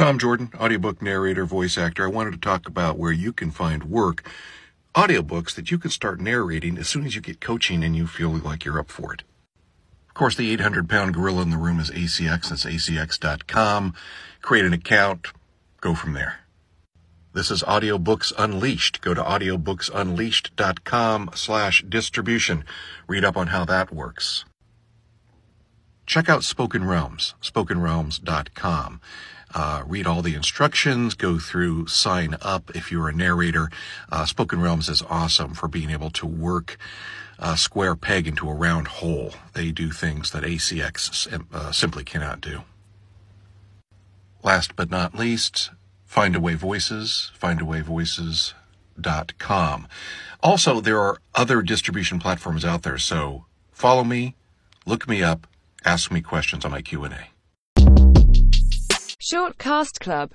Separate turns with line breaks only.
Tom Jordan, audiobook narrator, voice actor. I wanted to talk about where you can find work, audiobooks that you can start narrating as soon as you get coaching and you feel like you're up for it. Of course, the 800 pound gorilla in the room is ACX. That's acx.com. Create an account, go from there. This is Audiobooks Unleashed. Go to audiobooksunleashed.com slash distribution. Read up on how that works. Check out Spoken Realms, spokenrealms.com. Uh, read all the instructions, go through, sign up if you're a narrator. Uh, Spoken Realms is awesome for being able to work a square peg into a round hole. They do things that ACX uh, simply cannot do. Last but not least, Find Findaway Voices, findawayvoices.com. Also, there are other distribution platforms out there, so follow me, look me up, ask me questions on my Q&A.
Shortcast Club